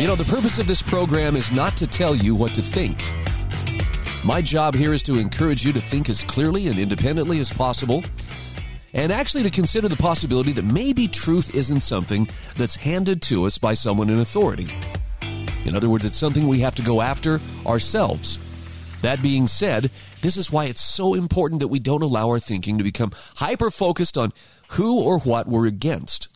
You know, the purpose of this program is not to tell you what to think. My job here is to encourage you to think as clearly and independently as possible, and actually to consider the possibility that maybe truth isn't something that's handed to us by someone in authority. In other words, it's something we have to go after ourselves. That being said, this is why it's so important that we don't allow our thinking to become hyper focused on who or what we're against.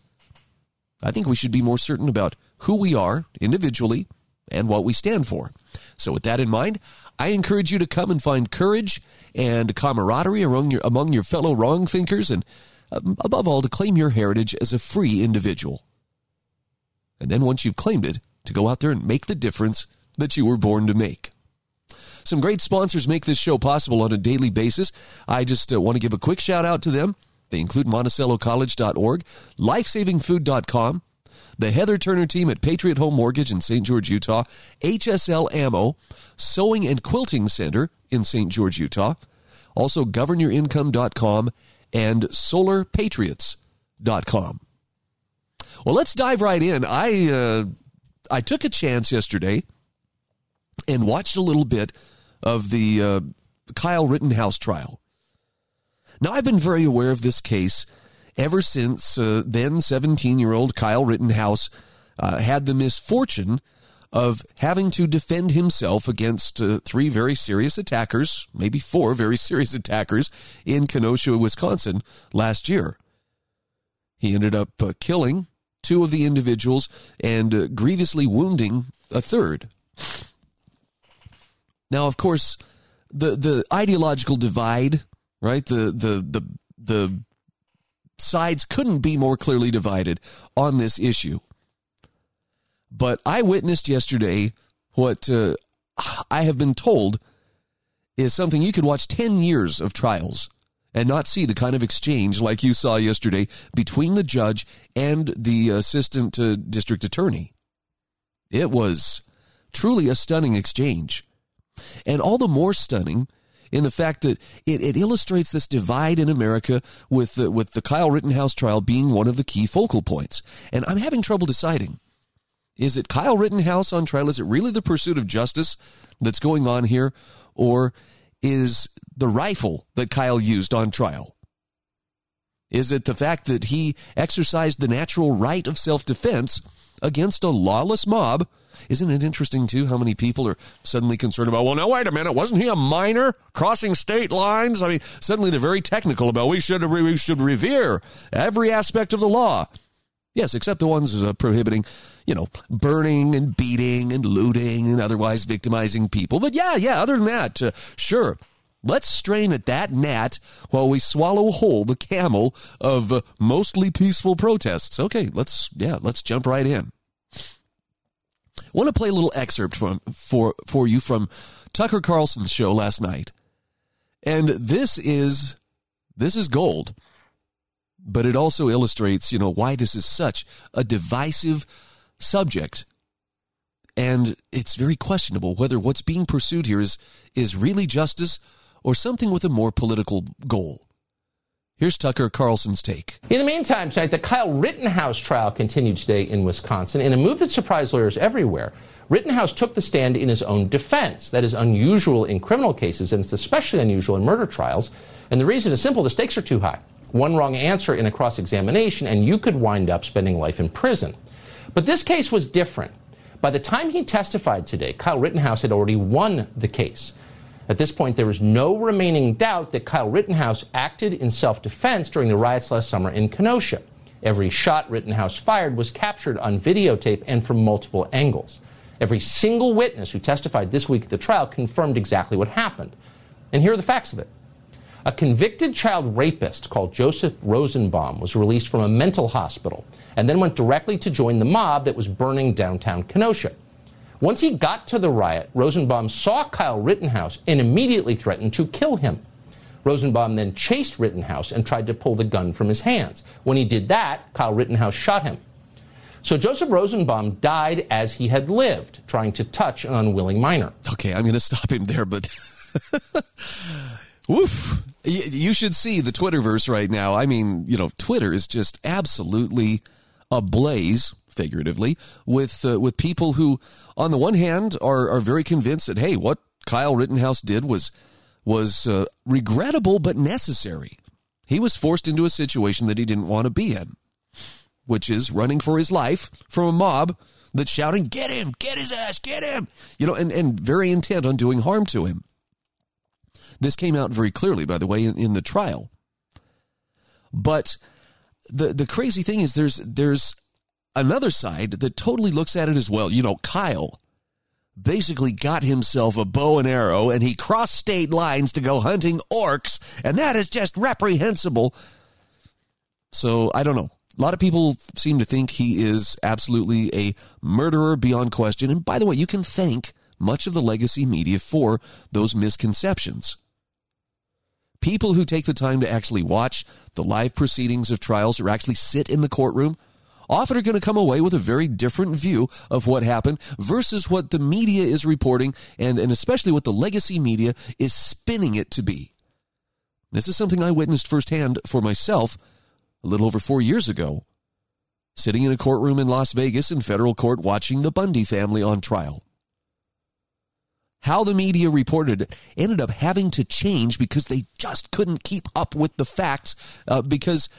I think we should be more certain about who we are individually and what we stand for. So, with that in mind, I encourage you to come and find courage and camaraderie among your, among your fellow wrong thinkers, and um, above all, to claim your heritage as a free individual. And then, once you've claimed it, to go out there and make the difference that you were born to make. Some great sponsors make this show possible on a daily basis. I just uh, want to give a quick shout out to them. They include MonticelloCollege.org, LifesavingFood.com, the Heather Turner team at Patriot Home Mortgage in St. George, Utah, HSL Ammo, Sewing and Quilting Center in St. George, Utah, also GovernYourIncome.com and SolarPatriots.com. Well, let's dive right in. I uh, I took a chance yesterday and watched a little bit of the uh, Kyle Rittenhouse trial. Now, I've been very aware of this case ever since uh, then 17 year old Kyle Rittenhouse uh, had the misfortune of having to defend himself against uh, three very serious attackers, maybe four very serious attackers in Kenosha, Wisconsin last year. He ended up uh, killing two of the individuals and uh, grievously wounding a third. Now, of course, the the ideological divide, right? The the the the sides couldn't be more clearly divided on this issue. But I witnessed yesterday what uh, I have been told is something you could watch 10 years of trials and not see the kind of exchange like you saw yesterday between the judge and the assistant uh, district attorney. It was truly a stunning exchange. And all the more stunning in the fact that it, it illustrates this divide in America with the, with the Kyle Rittenhouse trial being one of the key focal points. And I'm having trouble deciding. Is it Kyle Rittenhouse on trial? Is it really the pursuit of justice that's going on here? Or is the rifle that Kyle used on trial? Is it the fact that he exercised the natural right of self defense against a lawless mob isn't it interesting, too, how many people are suddenly concerned about, well, now, wait a minute, wasn't he a minor crossing state lines? I mean, suddenly they're very technical about we should, we should revere every aspect of the law. Yes, except the ones uh, prohibiting, you know, burning and beating and looting and otherwise victimizing people. But yeah, yeah, other than that, uh, sure. Let's strain at that gnat while we swallow whole the camel of uh, mostly peaceful protests. Okay, let's, yeah, let's jump right in. I want to play a little excerpt from for for you from Tucker Carlson's show last night. And this is this is gold. But it also illustrates, you know, why this is such a divisive subject. And it's very questionable whether what's being pursued here is is really justice or something with a more political goal. Here's Tucker Carlson's take. In the meantime, tonight, the Kyle Rittenhouse trial continued today in Wisconsin in a move that surprised lawyers everywhere. Rittenhouse took the stand in his own defense. That is unusual in criminal cases, and it's especially unusual in murder trials. And the reason is simple the stakes are too high. One wrong answer in a cross examination, and you could wind up spending life in prison. But this case was different. By the time he testified today, Kyle Rittenhouse had already won the case. At this point, there is no remaining doubt that Kyle Rittenhouse acted in self defense during the riots last summer in Kenosha. Every shot Rittenhouse fired was captured on videotape and from multiple angles. Every single witness who testified this week at the trial confirmed exactly what happened. And here are the facts of it. A convicted child rapist called Joseph Rosenbaum was released from a mental hospital and then went directly to join the mob that was burning downtown Kenosha. Once he got to the riot, Rosenbaum saw Kyle Rittenhouse and immediately threatened to kill him. Rosenbaum then chased Rittenhouse and tried to pull the gun from his hands. When he did that, Kyle Rittenhouse shot him. So Joseph Rosenbaum died as he had lived, trying to touch an unwilling minor. Okay, I'm going to stop him there, but woof. You should see the Twitterverse right now. I mean, you know, Twitter is just absolutely ablaze, figuratively, with uh, with people who, on the one hand, are are very convinced that hey, what Kyle Rittenhouse did was was uh, regrettable but necessary. He was forced into a situation that he didn't want to be in, which is running for his life from a mob that's shouting, "Get him! Get his ass! Get him!" You know, and and very intent on doing harm to him. This came out very clearly, by the way, in, in the trial. But the the crazy thing is, there's there's another side that totally looks at it as well. You know, Kyle basically got himself a bow and arrow and he crossed state lines to go hunting orcs, and that is just reprehensible. So I don't know. A lot of people seem to think he is absolutely a murderer beyond question. And by the way, you can thank much of the legacy media for those misconceptions. People who take the time to actually watch the live proceedings of trials or actually sit in the courtroom often are going to come away with a very different view of what happened versus what the media is reporting and, and especially what the legacy media is spinning it to be. This is something I witnessed firsthand for myself a little over four years ago, sitting in a courtroom in Las Vegas in federal court watching the Bundy family on trial. How the media reported ended up having to change because they just couldn't keep up with the facts uh, because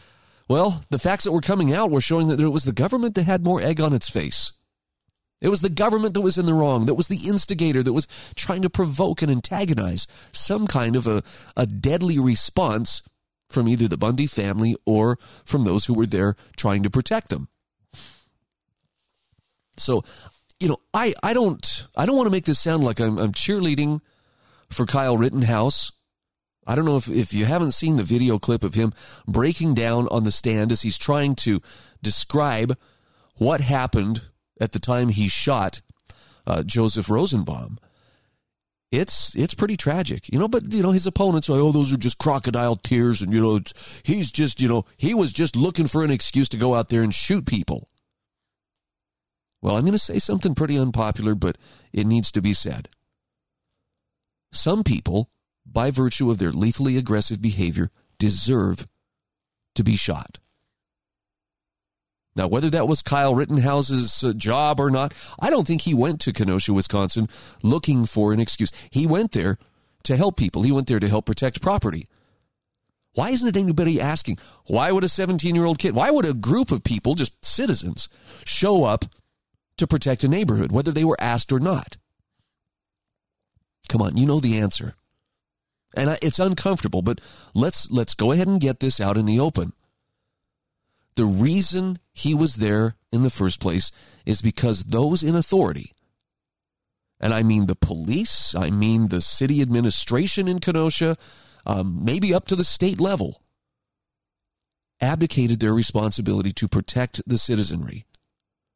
well, the facts that were coming out were showing that it was the government that had more egg on its face. It was the government that was in the wrong, that was the instigator, that was trying to provoke and antagonize some kind of a, a deadly response from either the Bundy family or from those who were there trying to protect them. So, you know, I, I don't I don't want to make this sound like I'm, I'm cheerleading for Kyle Rittenhouse I don't know if, if you haven't seen the video clip of him breaking down on the stand as he's trying to describe what happened at the time he shot uh, Joseph Rosenbaum. It's it's pretty tragic, you know. But you know his opponents are, oh, those are just crocodile tears, and you know he's just you know he was just looking for an excuse to go out there and shoot people. Well, I'm going to say something pretty unpopular, but it needs to be said. Some people by virtue of their lethally aggressive behavior, deserve to be shot. Now, whether that was Kyle Rittenhouse's uh, job or not, I don't think he went to Kenosha, Wisconsin looking for an excuse. He went there to help people, he went there to help protect property. Why isn't it anybody asking, why would a 17 year old kid, why would a group of people, just citizens, show up to protect a neighborhood, whether they were asked or not? Come on, you know the answer and it's uncomfortable, but let's let's go ahead and get this out in the open. The reason he was there in the first place is because those in authority, and I mean the police, I mean the city administration in Kenosha, um, maybe up to the state level, abdicated their responsibility to protect the citizenry.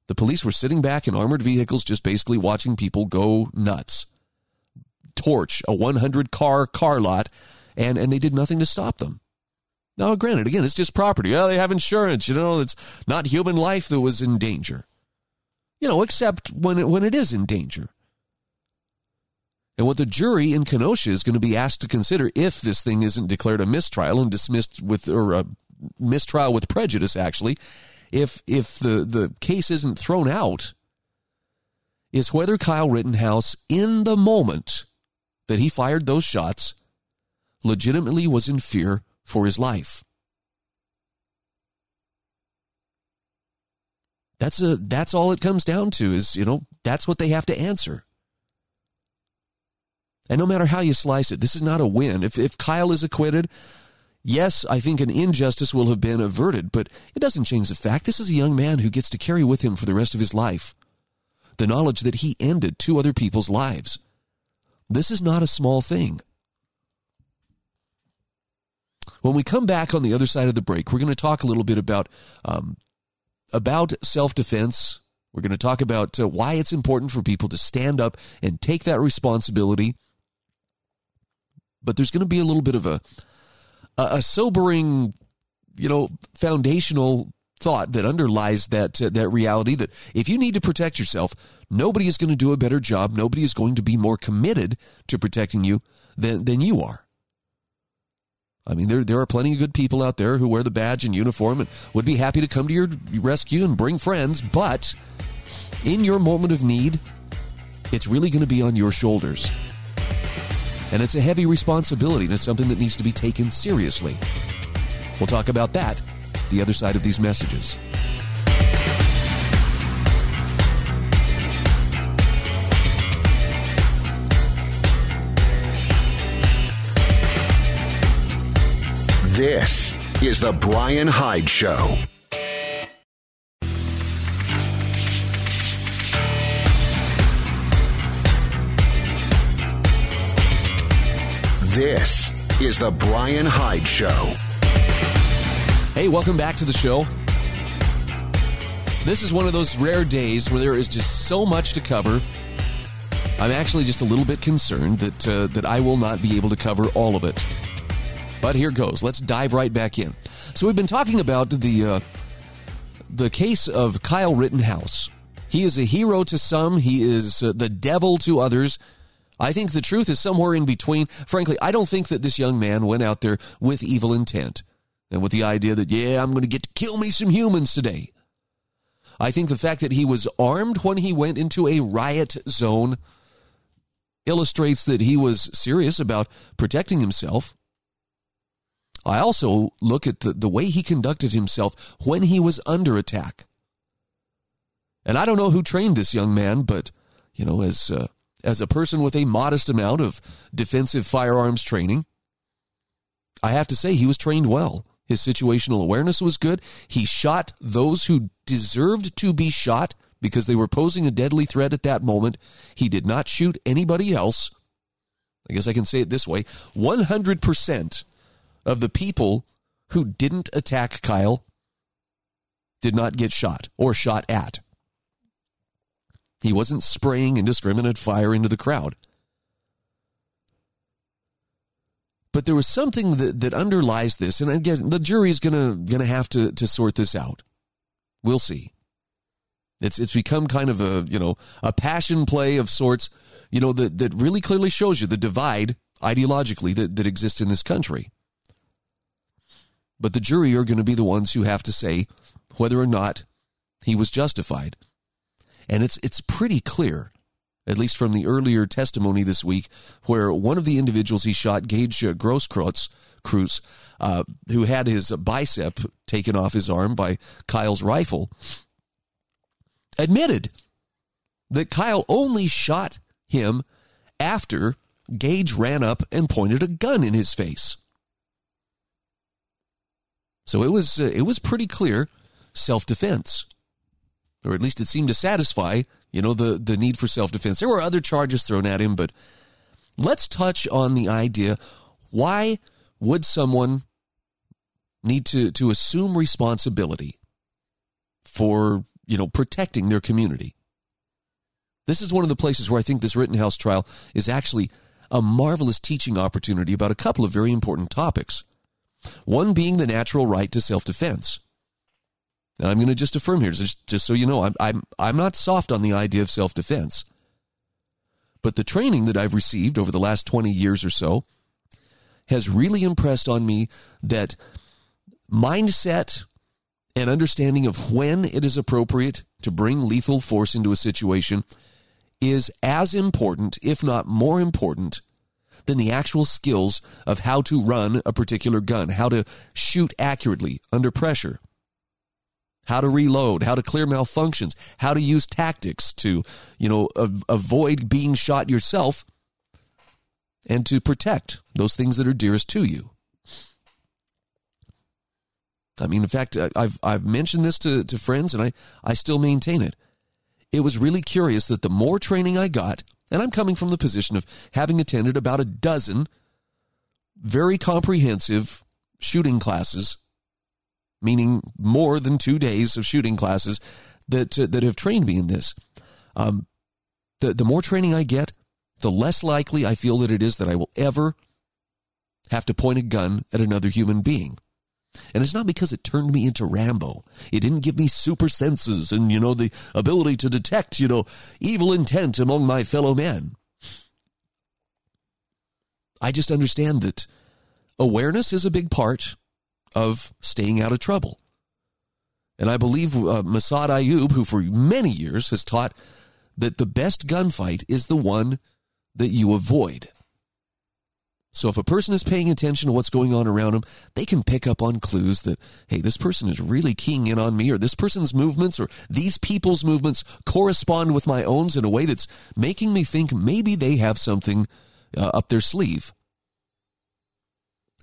The police were sitting back in armored vehicles, just basically watching people go nuts torch a 100 car car lot, and, and they did nothing to stop them. Now, granted, again, it's just property. Oh, they have insurance. You know, it's not human life that was in danger. You know, except when it, when it is in danger. And what the jury in Kenosha is going to be asked to consider if this thing isn't declared a mistrial and dismissed with, or a mistrial with prejudice, actually, if if the, the case isn't thrown out, is whether Kyle Rittenhouse, in the moment, that he fired those shots legitimately was in fear for his life. That's a that's all it comes down to is, you know, that's what they have to answer. And no matter how you slice it, this is not a win. If if Kyle is acquitted, yes, I think an injustice will have been averted, but it doesn't change the fact this is a young man who gets to carry with him for the rest of his life the knowledge that he ended two other people's lives. This is not a small thing. When we come back on the other side of the break, we're going to talk a little bit about um, about self defense. We're going to talk about uh, why it's important for people to stand up and take that responsibility. But there's going to be a little bit of a a, a sobering, you know, foundational thought that underlies that uh, that reality that if you need to protect yourself, nobody is going to do a better job. Nobody is going to be more committed to protecting you than than you are. I mean, there there are plenty of good people out there who wear the badge and uniform and would be happy to come to your rescue and bring friends, but in your moment of need, it's really going to be on your shoulders. And it's a heavy responsibility and it's something that needs to be taken seriously. We'll talk about that the other side of these messages. This is the Brian Hyde Show. This is the Brian Hyde Show. Hey, welcome back to the show. This is one of those rare days where there is just so much to cover. I'm actually just a little bit concerned that uh, that I will not be able to cover all of it. But here goes. Let's dive right back in. So we've been talking about the uh, the case of Kyle Rittenhouse. He is a hero to some. He is uh, the devil to others. I think the truth is somewhere in between. Frankly, I don't think that this young man went out there with evil intent and with the idea that, yeah, I'm going to get to kill me some humans today. I think the fact that he was armed when he went into a riot zone illustrates that he was serious about protecting himself. I also look at the, the way he conducted himself when he was under attack. And I don't know who trained this young man, but, you know, as, uh, as a person with a modest amount of defensive firearms training, I have to say he was trained well. His situational awareness was good. He shot those who deserved to be shot because they were posing a deadly threat at that moment. He did not shoot anybody else. I guess I can say it this way 100% of the people who didn't attack Kyle did not get shot or shot at. He wasn't spraying indiscriminate fire into the crowd. But there was something that, that underlies this, and again, the jury's gonna gonna have to to sort this out. We'll see. It's it's become kind of a you know a passion play of sorts, you know that that really clearly shows you the divide ideologically that, that exists in this country. But the jury are going to be the ones who have to say whether or not he was justified. And it's it's pretty clear, at least from the earlier testimony this week, where one of the individuals he shot, Gage uh, Grosskreutz, Cruz, uh, who had his bicep taken off his arm by Kyle's rifle, admitted that Kyle only shot him after Gage ran up and pointed a gun in his face. So it was uh, it was pretty clear self-defense. Or at least it seemed to satisfy, you know, the the need for self-defense. There were other charges thrown at him, but let's touch on the idea why would someone need to to assume responsibility for, you know, protecting their community? This is one of the places where I think this Rittenhouse trial is actually a marvelous teaching opportunity about a couple of very important topics. One being the natural right to self defense. And I'm going to just affirm here, just, just so you know, I'm, I'm, I'm not soft on the idea of self defense. But the training that I've received over the last 20 years or so has really impressed on me that mindset and understanding of when it is appropriate to bring lethal force into a situation is as important, if not more important, than the actual skills of how to run a particular gun, how to shoot accurately under pressure, how to reload, how to clear malfunctions, how to use tactics to, you know, avoid being shot yourself and to protect those things that are dearest to you. I mean, in fact, I've I've mentioned this to, to friends, and I, I still maintain it. It was really curious that the more training I got, and I'm coming from the position of having attended about a dozen very comprehensive shooting classes, meaning more than two days of shooting classes that uh, that have trained me in this. Um, the the more training I get, the less likely I feel that it is that I will ever have to point a gun at another human being. And it's not because it turned me into Rambo. It didn't give me super senses and, you know, the ability to detect, you know, evil intent among my fellow men. I just understand that awareness is a big part of staying out of trouble. And I believe uh, Massad Ayoob, who for many years has taught that the best gunfight is the one that you avoid. So if a person is paying attention to what's going on around them, they can pick up on clues that, hey, this person is really keying in on me, or this person's movements, or these people's movements correspond with my own in a way that's making me think maybe they have something uh, up their sleeve.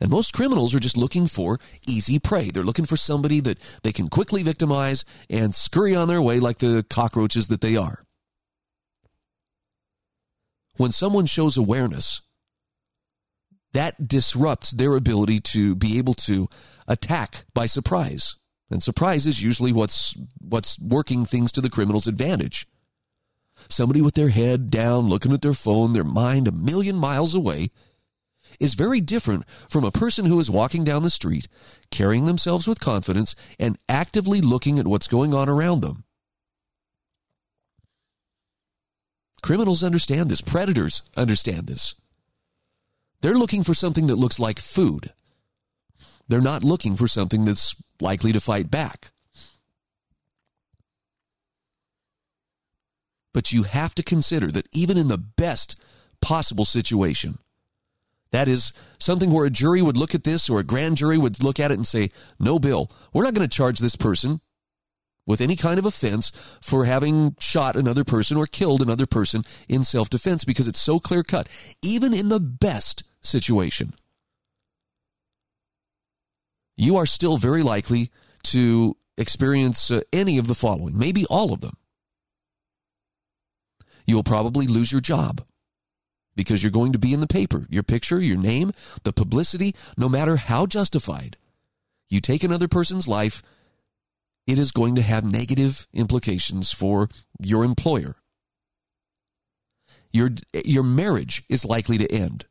And most criminals are just looking for easy prey. They're looking for somebody that they can quickly victimize and scurry on their way like the cockroaches that they are. When someone shows awareness, that disrupts their ability to be able to attack by surprise. And surprise is usually what's what's working things to the criminal's advantage. Somebody with their head down, looking at their phone, their mind a million miles away, is very different from a person who is walking down the street, carrying themselves with confidence, and actively looking at what's going on around them. Criminals understand this, predators understand this. They're looking for something that looks like food. They're not looking for something that's likely to fight back. But you have to consider that even in the best possible situation, that is something where a jury would look at this or a grand jury would look at it and say, no, Bill, we're not going to charge this person with any kind of offense for having shot another person or killed another person in self defense because it's so clear cut, even in the best situation. You are still very likely to experience uh, any of the following, maybe all of them. You will probably lose your job because you're going to be in the paper. Your picture, your name, the publicity, no matter how justified. You take another person's life it is going to have negative implications for your employer. Your, your marriage is likely to end.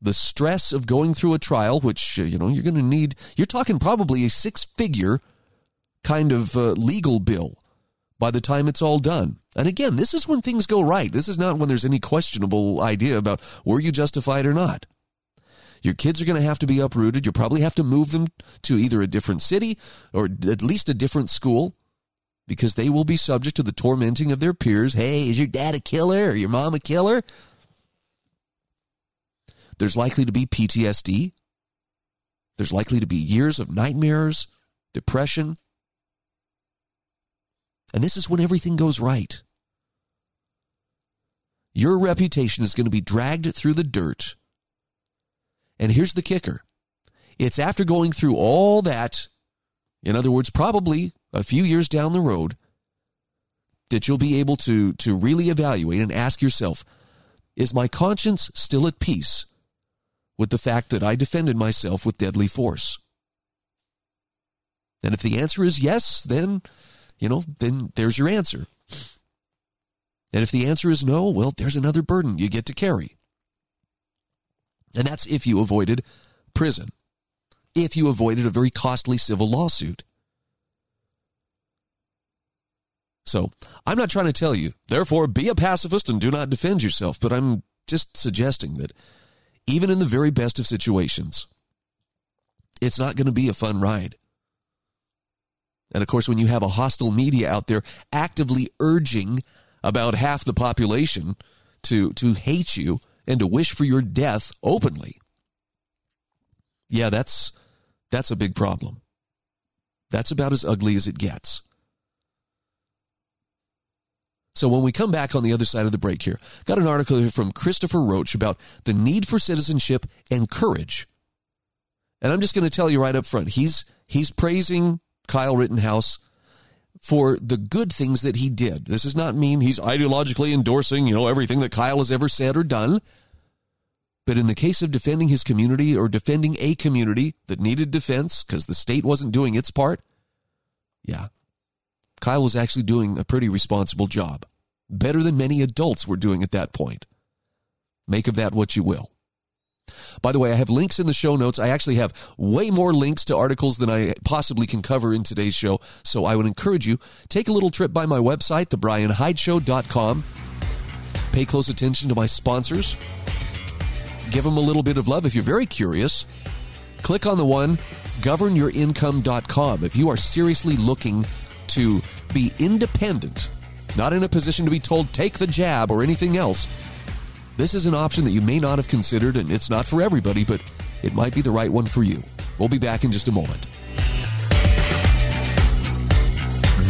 The stress of going through a trial, which, uh, you know, you're going to need, you're talking probably a six figure kind of uh, legal bill by the time it's all done. And again, this is when things go right. This is not when there's any questionable idea about were you justified or not. Your kids are going to have to be uprooted. You'll probably have to move them to either a different city or at least a different school because they will be subject to the tormenting of their peers. Hey, is your dad a killer or your mom a killer? There's likely to be PTSD. There's likely to be years of nightmares, depression. And this is when everything goes right. Your reputation is going to be dragged through the dirt and here's the kicker it's after going through all that, in other words, probably a few years down the road, that you'll be able to, to really evaluate and ask yourself is my conscience still at peace with the fact that I defended myself with deadly force? And if the answer is yes, then, you know, then there's your answer. And if the answer is no, well, there's another burden you get to carry. And that's if you avoided prison, if you avoided a very costly civil lawsuit. So I'm not trying to tell you, therefore, be a pacifist and do not defend yourself, but I'm just suggesting that even in the very best of situations, it's not going to be a fun ride. And of course, when you have a hostile media out there actively urging about half the population to, to hate you, and to wish for your death openly. Yeah, that's that's a big problem. That's about as ugly as it gets. So when we come back on the other side of the break here, got an article here from Christopher Roach about the need for citizenship and courage. And I'm just going to tell you right up front, he's he's praising Kyle Rittenhouse for the good things that he did. This does not mean he's ideologically endorsing, you know, everything that Kyle has ever said or done. But in the case of defending his community or defending a community that needed defense because the state wasn't doing its part, yeah, Kyle was actually doing a pretty responsible job. Better than many adults were doing at that point. Make of that what you will. By the way, I have links in the show notes. I actually have way more links to articles than I possibly can cover in today's show. So I would encourage you, take a little trip by my website, thebrianhydeshow.com. Pay close attention to my sponsors. Give them a little bit of love. If you're very curious, click on the one, governyourincome.com. If you are seriously looking to be independent, not in a position to be told, take the jab or anything else, this is an option that you may not have considered, and it's not for everybody, but it might be the right one for you. We'll be back in just a moment.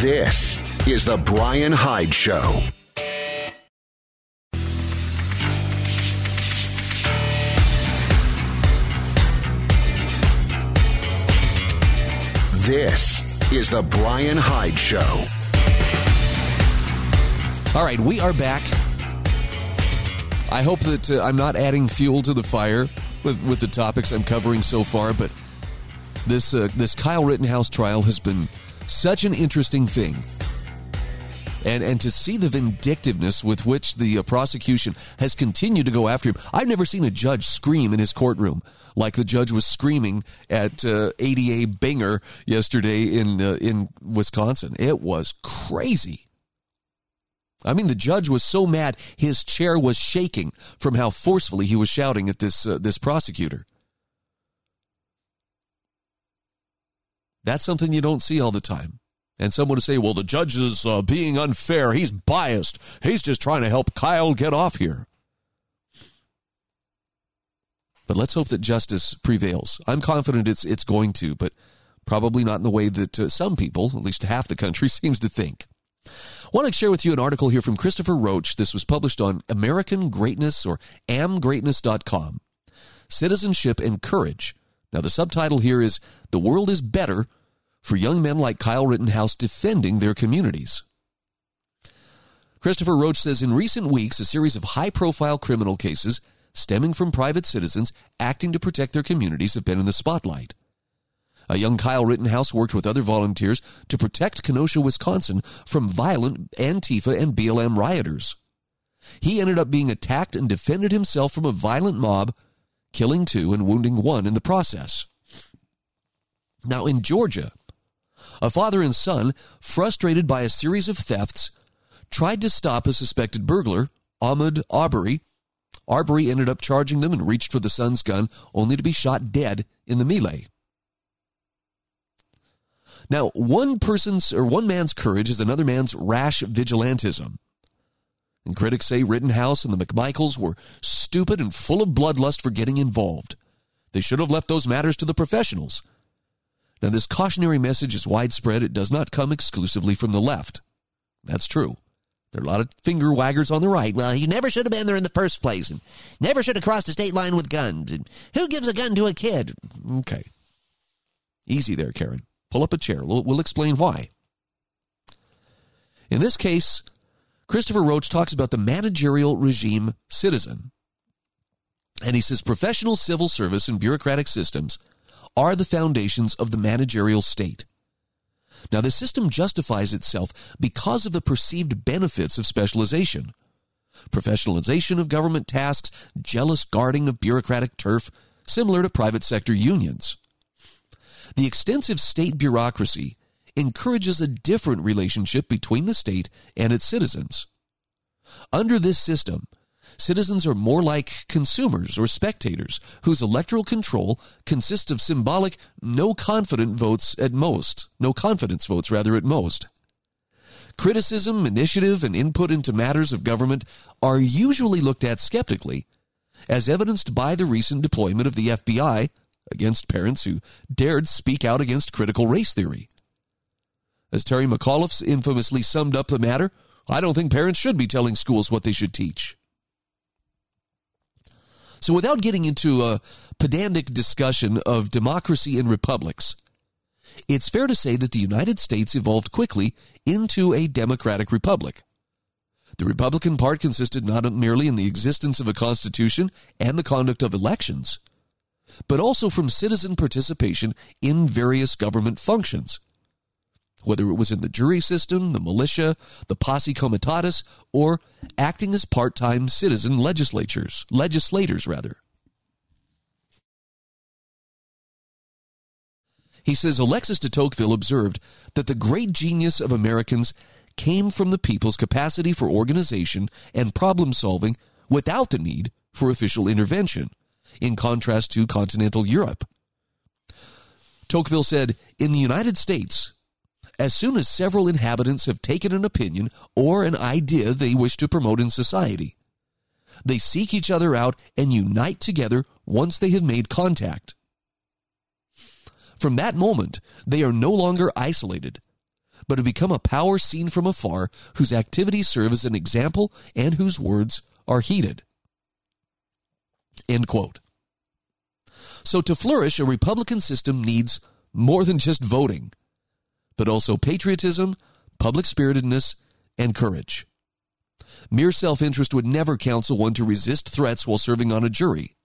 This is The Brian Hyde Show. This is The Brian Hyde Show. All right, we are back. I hope that uh, I'm not adding fuel to the fire with, with the topics I'm covering so far, but this uh, this Kyle Rittenhouse trial has been such an interesting thing. And, and to see the vindictiveness with which the uh, prosecution has continued to go after him. I've never seen a judge scream in his courtroom like the judge was screaming at uh, ADA Binger yesterday in uh, in Wisconsin. It was crazy. I mean, the judge was so mad his chair was shaking from how forcefully he was shouting at this uh, this prosecutor. That's something you don't see all the time. And someone would say, well, the judge is uh, being unfair. He's biased. He's just trying to help Kyle get off here. But let's hope that justice prevails. I'm confident it's it's going to, but probably not in the way that uh, some people, at least half the country, seems to think. Want to share with you an article here from Christopher Roach. This was published on American Greatness or amgreatness.com. Citizenship and Courage. Now, the subtitle here is The World is Better for Young Men Like Kyle Rittenhouse Defending Their Communities. Christopher Roach says in recent weeks, a series of high profile criminal cases stemming from private citizens acting to protect their communities have been in the spotlight. A young Kyle Rittenhouse worked with other volunteers to protect Kenosha, Wisconsin from violent Antifa and BLM rioters. He ended up being attacked and defended himself from a violent mob, killing two and wounding one in the process. Now, in Georgia, a father and son, frustrated by a series of thefts, tried to stop a suspected burglar, Ahmaud Arbery. Arbery ended up charging them and reached for the son's gun, only to be shot dead in the melee. Now, one person's or one man's courage is another man's rash vigilantism. And critics say Rittenhouse and the McMichaels were stupid and full of bloodlust for getting involved. They should have left those matters to the professionals. Now, this cautionary message is widespread. It does not come exclusively from the left. That's true. There are a lot of finger waggers on the right. Well, he never should have been there in the first place, and never should have crossed the state line with guns. And who gives a gun to a kid? Okay. Easy there, Karen. Pull up a chair. We'll, we'll explain why. In this case, Christopher Roach talks about the managerial regime citizen. And he says professional civil service and bureaucratic systems are the foundations of the managerial state. Now, the system justifies itself because of the perceived benefits of specialization professionalization of government tasks, jealous guarding of bureaucratic turf, similar to private sector unions. The extensive state bureaucracy encourages a different relationship between the state and its citizens. Under this system, citizens are more like consumers or spectators whose electoral control consists of symbolic no confident votes at most, no confidence votes rather at most. Criticism, initiative, and input into matters of government are usually looked at skeptically, as evidenced by the recent deployment of the FBI against parents who dared speak out against critical race theory. As Terry McAuliffe infamously summed up the matter, I don't think parents should be telling schools what they should teach. So, without getting into a pedantic discussion of democracy and republics, it's fair to say that the United States evolved quickly into a democratic republic. The Republican part consisted not merely in the existence of a constitution and the conduct of elections, but also from citizen participation in various government functions. Whether it was in the jury system, the militia, the posse comitatus, or acting as part-time citizen legislatures, legislators rather. He says Alexis de Tocqueville observed that the great genius of Americans came from the people's capacity for organization and problem solving without the need for official intervention, in contrast to continental Europe. Tocqueville said, In the United States, as soon as several inhabitants have taken an opinion or an idea they wish to promote in society, they seek each other out and unite together once they have made contact. From that moment, they are no longer isolated, but have become a power seen from afar whose activities serve as an example and whose words are heeded. End quote. So to flourish, a Republican system needs more than just voting, but also patriotism, public spiritedness, and courage. Mere self interest would never counsel one to resist threats while serving on a jury,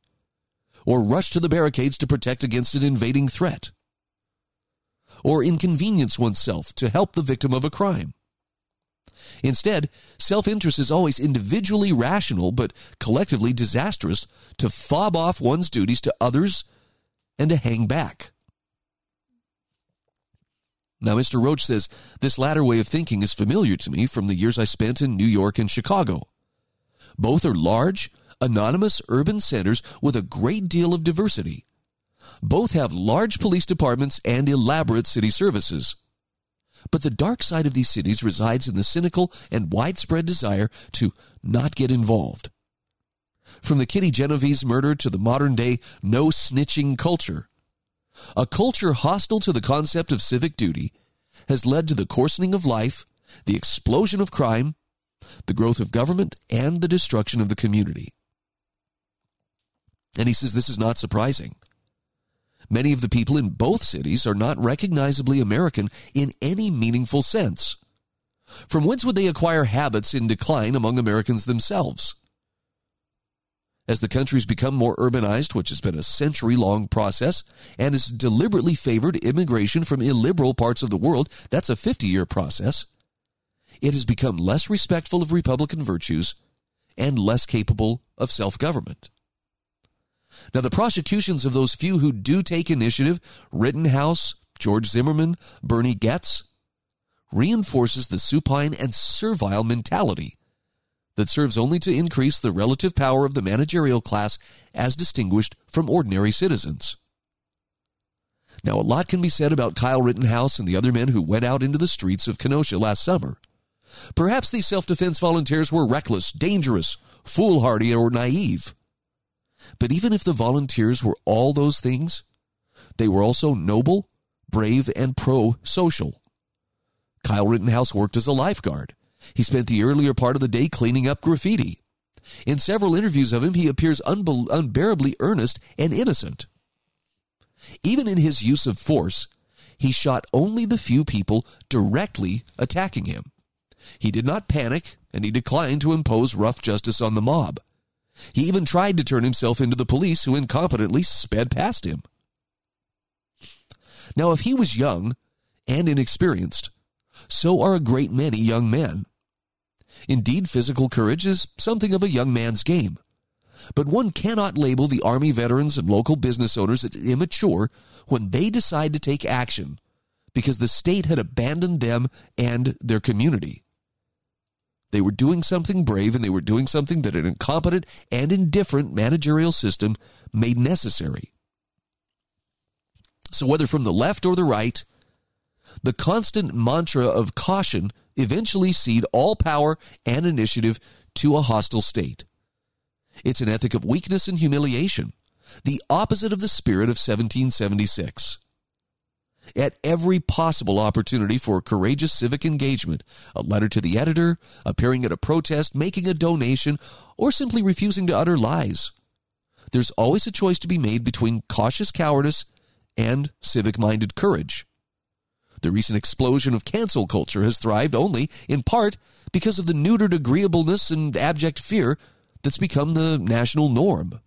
or rush to the barricades to protect against an invading threat or inconvenience oneself to help the victim of a crime. Instead, self interest is always individually rational but collectively disastrous to fob off one's duties to others and to hang back. Now, Mr. Roach says this latter way of thinking is familiar to me from the years I spent in New York and Chicago. Both are large, anonymous urban centers with a great deal of diversity. Both have large police departments and elaborate city services. But the dark side of these cities resides in the cynical and widespread desire to not get involved. From the Kitty Genovese murder to the modern day no snitching culture, a culture hostile to the concept of civic duty has led to the coarsening of life, the explosion of crime, the growth of government, and the destruction of the community. And he says this is not surprising. Many of the people in both cities are not recognizably American in any meaningful sense. From whence would they acquire habits in decline among Americans themselves? As the country's become more urbanized, which has been a century long process, and has deliberately favored immigration from illiberal parts of the world, that's a 50 year process, it has become less respectful of Republican virtues and less capable of self government. Now, the prosecutions of those few who do take initiative, Rittenhouse, George Zimmerman, Bernie Goetz, reinforces the supine and servile mentality that serves only to increase the relative power of the managerial class as distinguished from ordinary citizens. Now, a lot can be said about Kyle Rittenhouse and the other men who went out into the streets of Kenosha last summer. Perhaps these self defense volunteers were reckless, dangerous, foolhardy, or naive. But even if the volunteers were all those things, they were also noble, brave, and pro social. Kyle Rittenhouse worked as a lifeguard. He spent the earlier part of the day cleaning up graffiti. In several interviews of him, he appears unbe- unbearably earnest and innocent. Even in his use of force, he shot only the few people directly attacking him. He did not panic, and he declined to impose rough justice on the mob. He even tried to turn himself into the police, who incompetently sped past him. Now, if he was young and inexperienced, so are a great many young men. Indeed, physical courage is something of a young man's game. But one cannot label the Army veterans and local business owners as immature when they decide to take action because the state had abandoned them and their community. They were doing something brave and they were doing something that an incompetent and indifferent managerial system made necessary. So, whether from the left or the right, the constant mantra of caution eventually cede all power and initiative to a hostile state. It's an ethic of weakness and humiliation, the opposite of the spirit of 1776 at every possible opportunity for courageous civic engagement a letter to the editor, appearing at a protest, making a donation, or simply refusing to utter lies. There's always a choice to be made between cautious cowardice and civic minded courage. The recent explosion of cancel culture has thrived only, in part, because of the neutered agreeableness and abject fear that's become the national norm.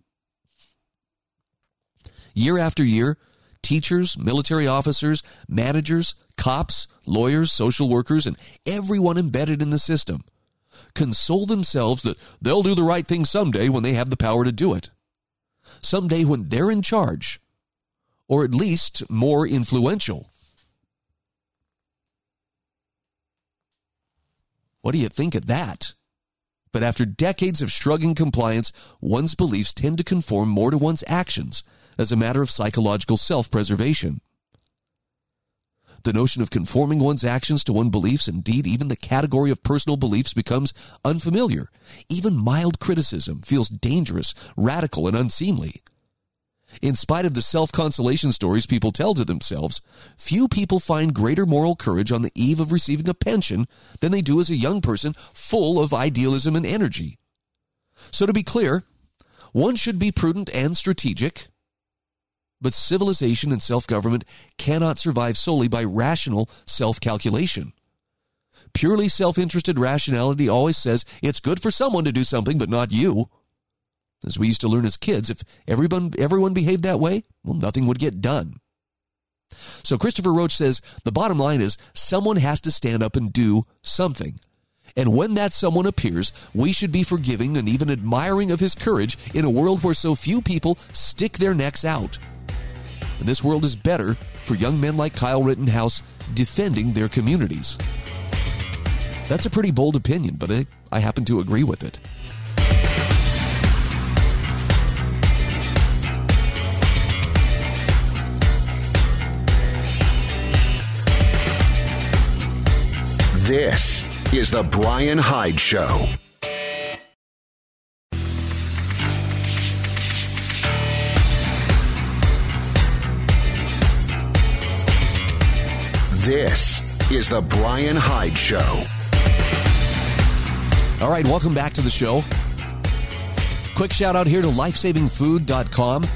Year after year, teachers, military officers, managers, cops, lawyers, social workers, and everyone embedded in the system console themselves that they'll do the right thing someday when they have the power to do it. Someday when they're in charge, or at least more influential. What do you think of that? But after decades of shrugging compliance, one's beliefs tend to conform more to one's actions as a matter of psychological self preservation. The notion of conforming one's actions to one's beliefs, indeed, even the category of personal beliefs, becomes unfamiliar. Even mild criticism feels dangerous, radical, and unseemly. In spite of the self consolation stories people tell to themselves, few people find greater moral courage on the eve of receiving a pension than they do as a young person full of idealism and energy. So, to be clear, one should be prudent and strategic, but civilization and self government cannot survive solely by rational self calculation. Purely self interested rationality always says it's good for someone to do something, but not you. As we used to learn as kids, if everyone, everyone behaved that way, well, nothing would get done. So Christopher Roach says the bottom line is someone has to stand up and do something. And when that someone appears, we should be forgiving and even admiring of his courage in a world where so few people stick their necks out. And this world is better for young men like Kyle Rittenhouse defending their communities. That's a pretty bold opinion, but I, I happen to agree with it. This is The Brian Hyde Show. This is The Brian Hyde Show. All right, welcome back to the show. Quick shout out here to lifesavingfood.com.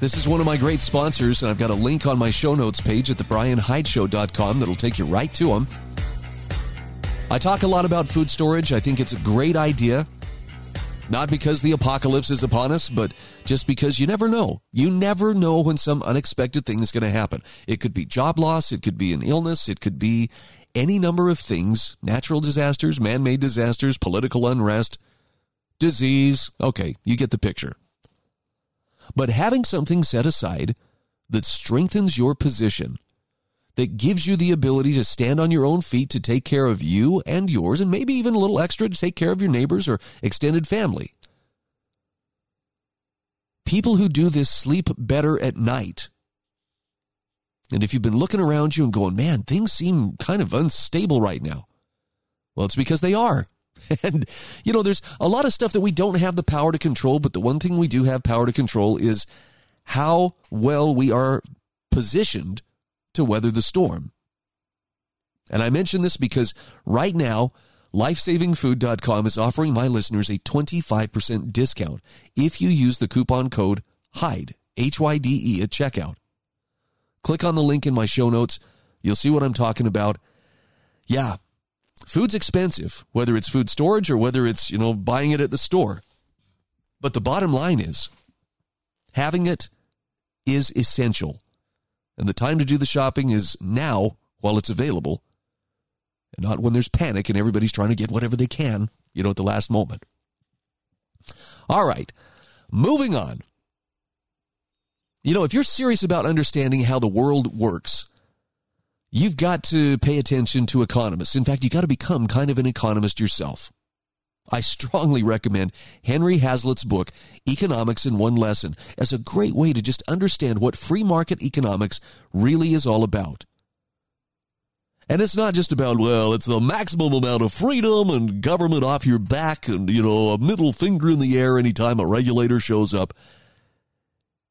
This is one of my great sponsors, and I've got a link on my show notes page at thebrianhydeshow.com that'll take you right to them. I talk a lot about food storage. I think it's a great idea. Not because the apocalypse is upon us, but just because you never know. You never know when some unexpected thing is going to happen. It could be job loss, it could be an illness, it could be any number of things natural disasters, man made disasters, political unrest, disease. Okay, you get the picture. But having something set aside that strengthens your position, that gives you the ability to stand on your own feet to take care of you and yours, and maybe even a little extra to take care of your neighbors or extended family. People who do this sleep better at night. And if you've been looking around you and going, man, things seem kind of unstable right now, well, it's because they are. And, you know, there's a lot of stuff that we don't have the power to control, but the one thing we do have power to control is how well we are positioned to weather the storm. And I mention this because right now, lifesavingfood.com is offering my listeners a 25% discount if you use the coupon code HYDE, H Y D E, at checkout. Click on the link in my show notes. You'll see what I'm talking about. Yeah, food's expensive, whether it's food storage or whether it's, you know, buying it at the store. But the bottom line is having it is essential. And the time to do the shopping is now while it's available, and not when there's panic and everybody's trying to get whatever they can, you know, at the last moment. All right, moving on. You know, if you're serious about understanding how the world works, you've got to pay attention to economists. In fact, you've got to become kind of an economist yourself. I strongly recommend Henry Hazlitt's book, Economics in One Lesson, as a great way to just understand what free market economics really is all about. And it's not just about, well, it's the maximum amount of freedom and government off your back and, you know, a middle finger in the air anytime a regulator shows up.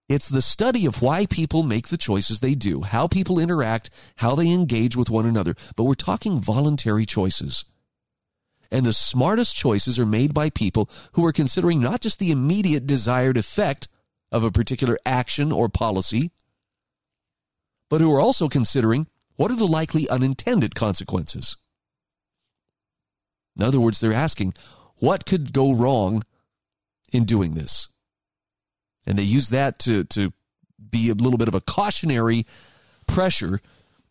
It's the study of why people make the choices they do, how people interact, how they engage with one another. But we're talking voluntary choices. And the smartest choices are made by people who are considering not just the immediate desired effect of a particular action or policy, but who are also considering What are the likely unintended consequences? In other words, they're asking, what could go wrong in doing this? And they use that to, to be a little bit of a cautionary pressure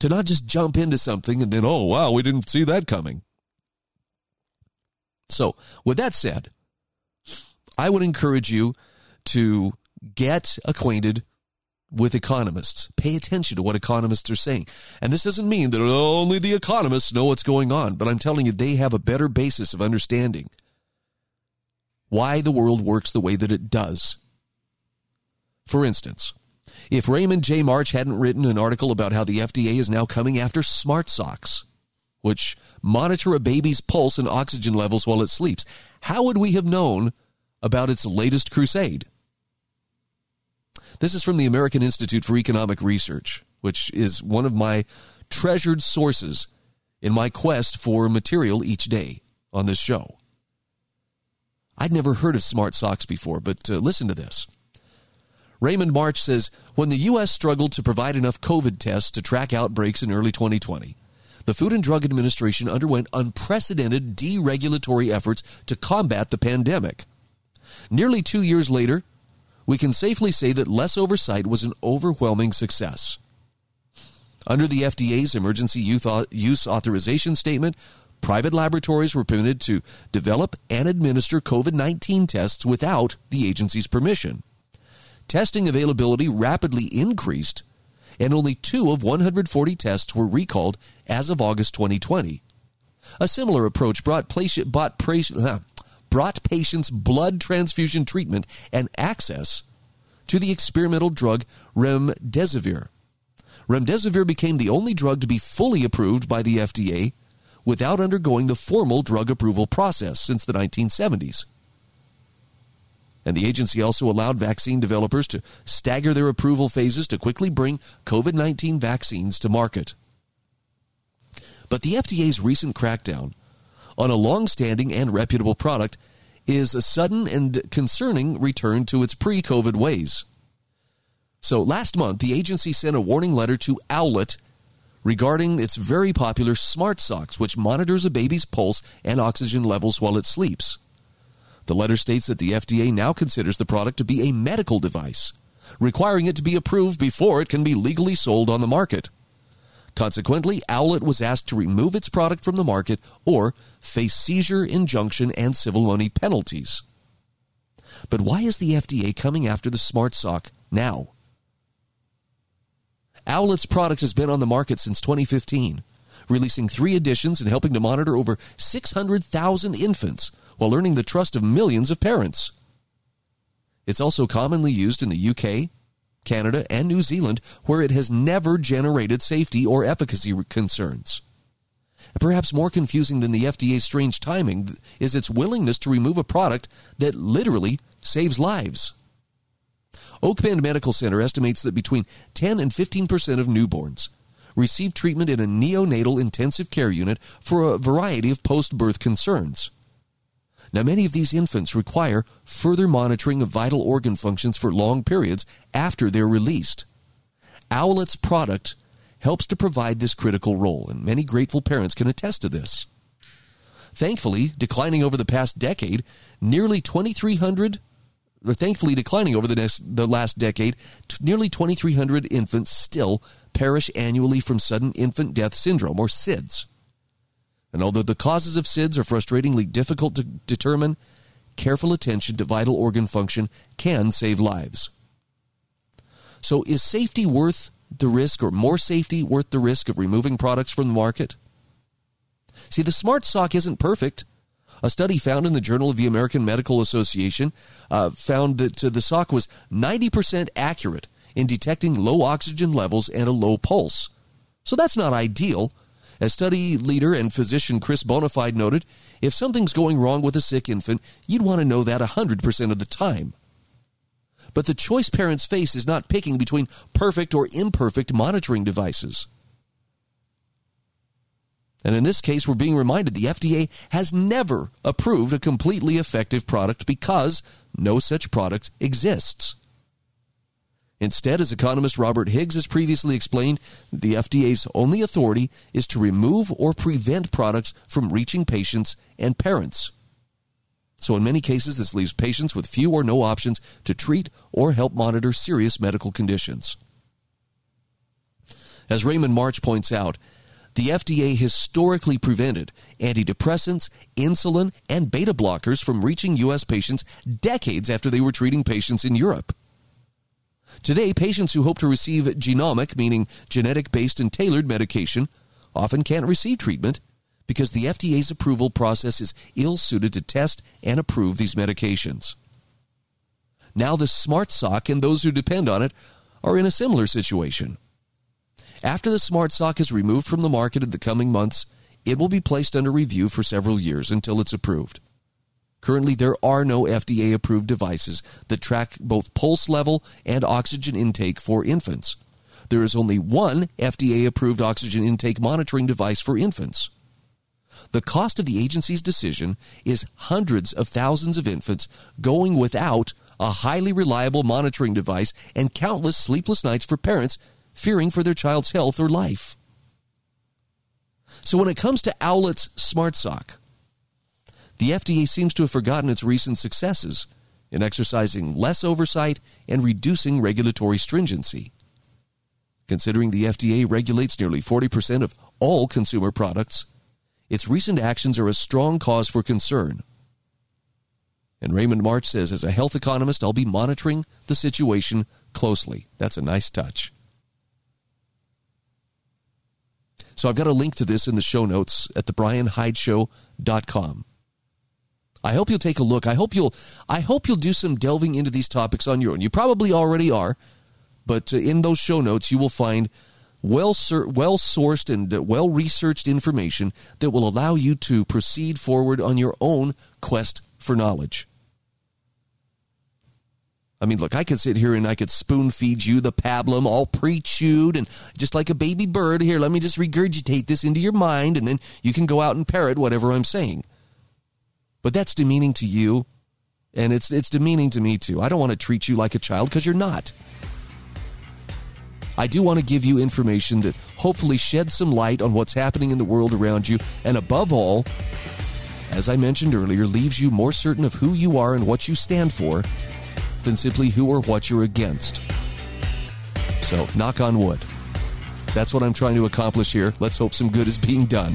to not just jump into something and then, oh, wow, we didn't see that coming. So, with that said, I would encourage you to get acquainted with economists. Pay attention to what economists are saying. And this doesn't mean that only the economists know what's going on, but I'm telling you, they have a better basis of understanding why the world works the way that it does. For instance, if Raymond J. March hadn't written an article about how the FDA is now coming after smart socks, which monitor a baby's pulse and oxygen levels while it sleeps, how would we have known about its latest crusade? This is from the American Institute for Economic Research, which is one of my treasured sources in my quest for material each day on this show. I'd never heard of smart socks before, but uh, listen to this. Raymond March says when the U.S. struggled to provide enough COVID tests to track outbreaks in early 2020, the Food and Drug Administration underwent unprecedented deregulatory efforts to combat the pandemic. Nearly two years later, we can safely say that less oversight was an overwhelming success. Under the FDA's emergency use authorization statement, private laboratories were permitted to develop and administer COVID 19 tests without the agency's permission. Testing availability rapidly increased, and only two of 140 tests were recalled as of August 2020. A similar approach brought, patient, brought, brought patients blood transfusion treatment and access to the experimental drug remdesivir. Remdesivir became the only drug to be fully approved by the FDA without undergoing the formal drug approval process since the 1970s. And the agency also allowed vaccine developers to stagger their approval phases to quickly bring COVID 19 vaccines to market. But the FDA's recent crackdown on a long standing and reputable product is a sudden and concerning return to its pre COVID ways. So last month, the agency sent a warning letter to Owlet regarding its very popular Smart Socks, which monitors a baby's pulse and oxygen levels while it sleeps. The letter states that the FDA now considers the product to be a medical device, requiring it to be approved before it can be legally sold on the market. Consequently, Owlet was asked to remove its product from the market or face seizure, injunction, and civil money penalties. But why is the FDA coming after the Smart Sock now? Owlet's product has been on the market since 2015, releasing three editions and helping to monitor over 600,000 infants while earning the trust of millions of parents. It's also commonly used in the UK, Canada, and New Zealand, where it has never generated safety or efficacy concerns. Perhaps more confusing than the FDA's strange timing is its willingness to remove a product that literally saves lives. Oak Bend Medical Center estimates that between 10 and 15 percent of newborns receive treatment in a neonatal intensive care unit for a variety of post birth concerns. Now, many of these infants require further monitoring of vital organ functions for long periods after they're released. Owlet's product helps to provide this critical role, and many grateful parents can attest to this. Thankfully, declining over the past decade, nearly 2,300, thankfully declining over the, next, the last decade, nearly 2,300 infants still perish annually from sudden infant death syndrome, or SIDS. And although the causes of SIDS are frustratingly difficult to determine, careful attention to vital organ function can save lives. So, is safety worth the risk, or more safety worth the risk of removing products from the market? See, the smart sock isn't perfect. A study found in the Journal of the American Medical Association uh, found that uh, the sock was 90% accurate in detecting low oxygen levels and a low pulse. So that's not ideal, as study leader and physician Chris Bonafide noted, if something's going wrong with a sick infant, you'd want to know that 100% of the time. But the choice parents face is not picking between perfect or imperfect monitoring devices. And in this case, we're being reminded the FDA has never approved a completely effective product because no such product exists. Instead, as economist Robert Higgs has previously explained, the FDA's only authority is to remove or prevent products from reaching patients and parents. So, in many cases, this leaves patients with few or no options to treat or help monitor serious medical conditions. As Raymond March points out, the FDA historically prevented antidepressants, insulin, and beta blockers from reaching U.S. patients decades after they were treating patients in Europe. Today, patients who hope to receive genomic, meaning genetic based and tailored medication, often can't receive treatment because the FDA's approval process is ill suited to test and approve these medications. Now, the Smart Sock and those who depend on it are in a similar situation. After the Smart Sock is removed from the market in the coming months, it will be placed under review for several years until it's approved. Currently, there are no FDA approved devices that track both pulse level and oxygen intake for infants. There is only one FDA approved oxygen intake monitoring device for infants. The cost of the agency's decision is hundreds of thousands of infants going without a highly reliable monitoring device and countless sleepless nights for parents fearing for their child's health or life. So, when it comes to Owlet's Smart Sock, the FDA seems to have forgotten its recent successes in exercising less oversight and reducing regulatory stringency. Considering the FDA regulates nearly 40% of all consumer products, its recent actions are a strong cause for concern. And Raymond March says, as a health economist, I'll be monitoring the situation closely. That's a nice touch. So I've got a link to this in the show notes at thebrianhydeshow.com. I hope you'll take a look. I hope you'll I hope you'll do some delving into these topics on your own. You probably already are, but uh, in those show notes you will find well well sourced and uh, well researched information that will allow you to proceed forward on your own quest for knowledge. I mean, look, I could sit here and I could spoon feed you the pablum all pre chewed and just like a baby bird. Here, let me just regurgitate this into your mind and then you can go out and parrot whatever I'm saying. But that's demeaning to you, and it's it's demeaning to me too. I don't want to treat you like a child because you're not. I do want to give you information that hopefully sheds some light on what's happening in the world around you, and above all, as I mentioned earlier, leaves you more certain of who you are and what you stand for than simply who or what you're against. So, knock on wood. That's what I'm trying to accomplish here. Let's hope some good is being done.